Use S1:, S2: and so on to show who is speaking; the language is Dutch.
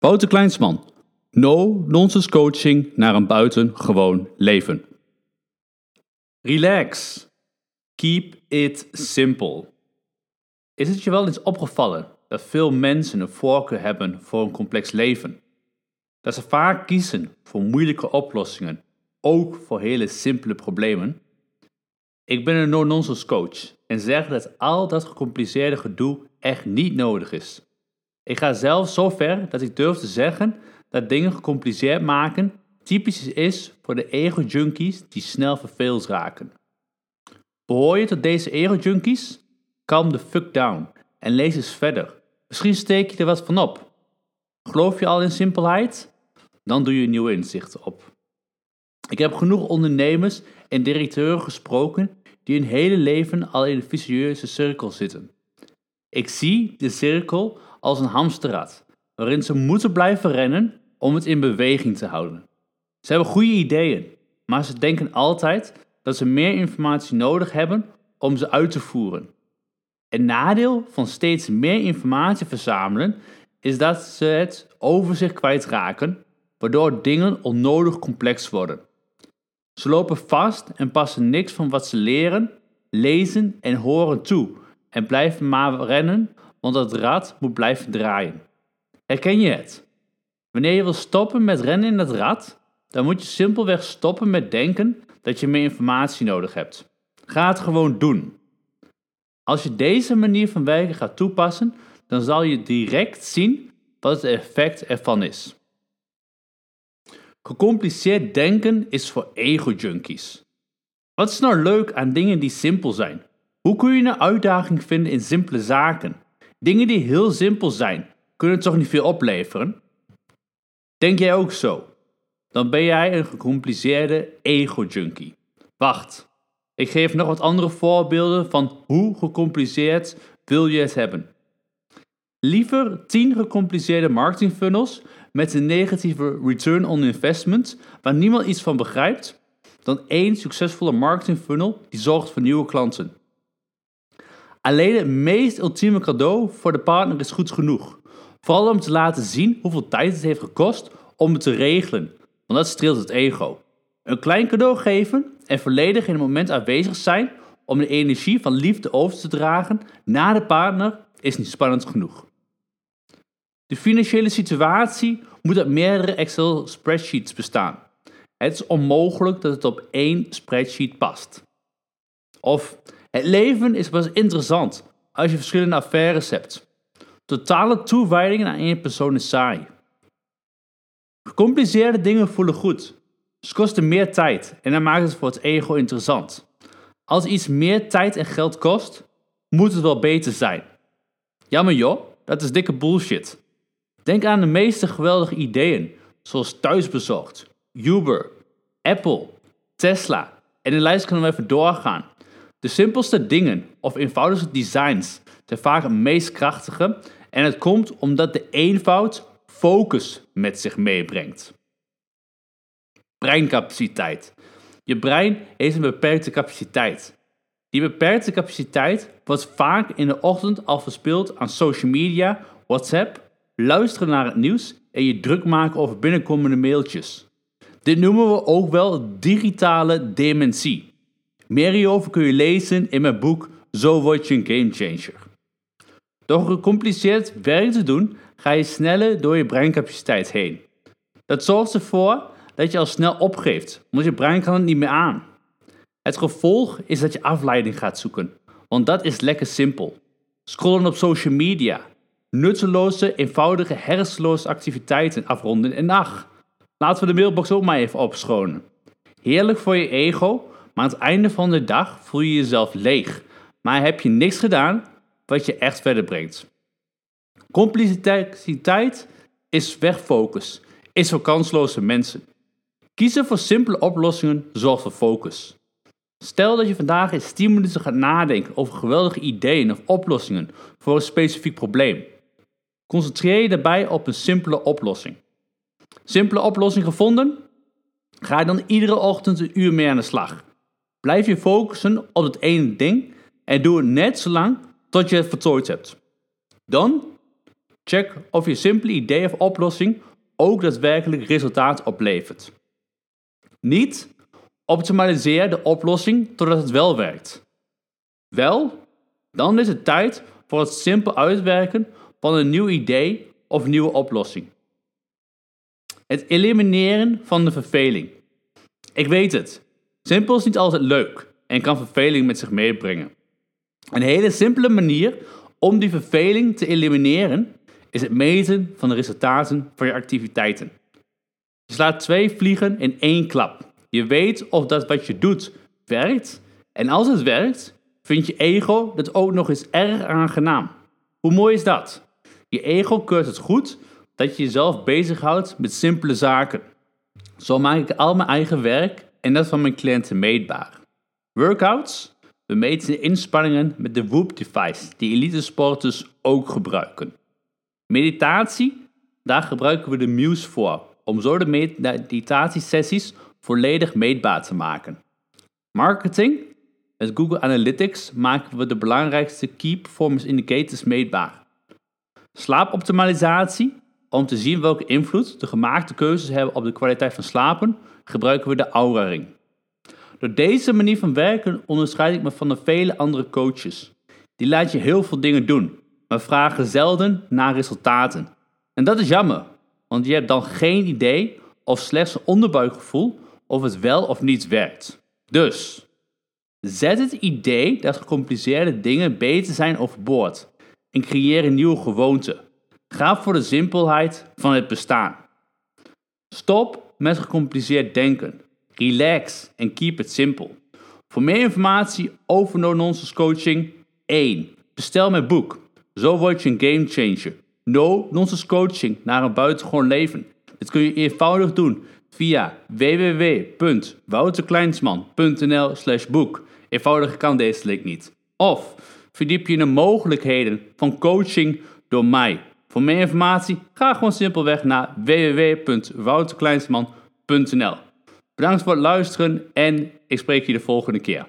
S1: Wouter Kleinsman. No-nonsense coaching naar een buitengewoon leven. Relax. Keep it simple. Is het je wel eens opgevallen dat veel mensen een voorkeur hebben voor een complex leven? Dat ze vaak kiezen voor moeilijke oplossingen, ook voor hele simpele problemen? Ik ben een no-nonsense coach en zeg dat al dat gecompliceerde gedoe echt niet nodig is. Ik ga zelfs zo ver dat ik durf te zeggen dat dingen gecompliceerd maken typisch is voor de ego-junkies die snel verveeld raken. Behoor je tot deze ego-junkies? Calm the fuck down en lees eens verder. Misschien steek je er wat van op. Geloof je al in simpelheid? Dan doe je nieuwe inzichten op. Ik heb genoeg ondernemers en directeuren gesproken die hun hele leven al in een vicieuze cirkel zitten. Ik zie de cirkel als een hamsterrad, waarin ze moeten blijven rennen om het in beweging te houden. Ze hebben goede ideeën, maar ze denken altijd dat ze meer informatie nodig hebben om ze uit te voeren. Een nadeel van steeds meer informatie verzamelen is dat ze het overzicht kwijtraken, waardoor dingen onnodig complex worden. Ze lopen vast en passen niks van wat ze leren, lezen en horen toe en blijven maar rennen want het rad moet blijven draaien. Herken je het? Wanneer je wil stoppen met rennen in het rad, dan moet je simpelweg stoppen met denken dat je meer informatie nodig hebt. Ga het gewoon doen. Als je deze manier van werken gaat toepassen, dan zal je direct zien wat het effect ervan is. Gecompliceerd denken is voor ego-junkies. Wat is nou leuk aan dingen die simpel zijn? Hoe kun je een uitdaging vinden in simpele zaken? Dingen die heel simpel zijn, kunnen toch niet veel opleveren? Denk jij ook zo? Dan ben jij een gecompliceerde ego-junkie. Wacht, ik geef nog wat andere voorbeelden van hoe gecompliceerd wil je het hebben. Liever 10 gecompliceerde marketingfunnels met een negatieve return on investment waar niemand iets van begrijpt, dan één succesvolle marketingfunnel die zorgt voor nieuwe klanten. Alleen het meest ultieme cadeau voor de partner is goed genoeg. Vooral om te laten zien hoeveel tijd het heeft gekost om het te regelen, want dat streelt het ego. Een klein cadeau geven en volledig in het moment aanwezig zijn om de energie van liefde over te dragen naar de partner is niet spannend genoeg. De financiële situatie moet uit meerdere Excel spreadsheets bestaan. Het is onmogelijk dat het op één spreadsheet past. Of leven is pas interessant als je verschillende affaires hebt. Totale toewijdingen aan één persoon is saai. Gecompliceerde dingen voelen goed. Ze kosten meer tijd en dan maakt het voor het ego interessant. Als iets meer tijd en geld kost, moet het wel beter zijn. Jammer joh, dat is dikke bullshit. Denk aan de meeste geweldige ideeën, zoals thuisbezorgd, Uber, Apple, Tesla en de lijst kan we even doorgaan. De simpelste dingen of eenvoudigste designs zijn vaak het meest krachtige en het komt omdat de eenvoud focus met zich meebrengt. Breincapaciteit. Je brein heeft een beperkte capaciteit. Die beperkte capaciteit wordt vaak in de ochtend al verspild aan social media, WhatsApp, luisteren naar het nieuws en je druk maken over binnenkomende mailtjes. Dit noemen we ook wel digitale dementie. Meer hierover kun je lezen in mijn boek Zo word je een gamechanger. Door gecompliceerd werk te doen, ga je sneller door je breincapaciteit heen. Dat zorgt ervoor dat je al snel opgeeft, want je brein kan het niet meer aan. Het gevolg is dat je afleiding gaat zoeken, want dat is lekker simpel. Scrollen op social media, nutteloze, eenvoudige, hersenloze activiteiten afronden en ach, laten we de mailbox ook maar even opschonen. Heerlijk voor je ego, maar aan het einde van de dag voel je jezelf leeg. Maar heb je niks gedaan wat je echt verder brengt. Compliciteit is wegfocus, is voor kansloze mensen. Kiezen voor simpele oplossingen zorgt voor focus. Stel dat je vandaag in 10 minuten gaat nadenken over geweldige ideeën of oplossingen voor een specifiek probleem. Concentreer je daarbij op een simpele oplossing. Simpele oplossing gevonden? Ga dan iedere ochtend een uur mee aan de slag. Blijf je focussen op het ene ding en doe het net zo lang tot je het voltooid hebt. Dan Check of je simpele idee of oplossing ook daadwerkelijk resultaat oplevert. Niet optimaliseer de oplossing totdat het wel werkt. Wel, dan is het tijd voor het simpel uitwerken van een nieuw idee of nieuwe oplossing. Het elimineren van de verveling. Ik weet het, simpel is niet altijd leuk en kan verveling met zich meebrengen. Een hele simpele manier om die verveling te elimineren is het meten van de resultaten van je activiteiten. Je slaat twee vliegen in één klap. Je weet of dat wat je doet werkt en als het werkt, vindt je ego dat ook nog eens erg aangenaam. Hoe mooi is dat? Je ego keurt het goed dat je jezelf bezighoudt met simpele zaken. Zo maak ik al mijn eigen werk en dat van mijn cliënten meetbaar. Workouts? We meten de inspanningen met de Whoop device die elite sporters ook gebruiken. Meditatie? Daar gebruiken we de Muse voor, om zo de meditatiesessies volledig meetbaar te maken. Marketing? Met Google Analytics maken we de belangrijkste Key Performance Indicators meetbaar. Slaapoptimalisatie? Om te zien welke invloed de gemaakte keuzes hebben op de kwaliteit van slapen, gebruiken we de Aura Ring. Door deze manier van werken onderscheid ik me van de vele andere coaches. Die laat je heel veel dingen doen, maar vragen zelden naar resultaten. En dat is jammer, want je hebt dan geen idee of slechts een onderbuikgevoel of het wel of niet werkt. Dus, zet het idee dat gecompliceerde dingen beter zijn overboord en creëer een nieuwe gewoonte. Ga voor de simpelheid van het bestaan. Stop met gecompliceerd denken. Relax en keep it simple. Voor meer informatie over no-nonsense coaching 1. Bestel mijn boek. Zo word je een gamechanger. No-nonsense coaching naar een buitengewoon leven. Dit kun je eenvoudig doen via www.wouterkleinsman.nl slash boek. Eenvoudiger kan deze link niet. Of verdiep je in de mogelijkheden van coaching door mij. Voor meer informatie ga gewoon simpelweg naar www.wouterkleinsman.nl. Bedankt voor het luisteren en ik spreek je de volgende keer.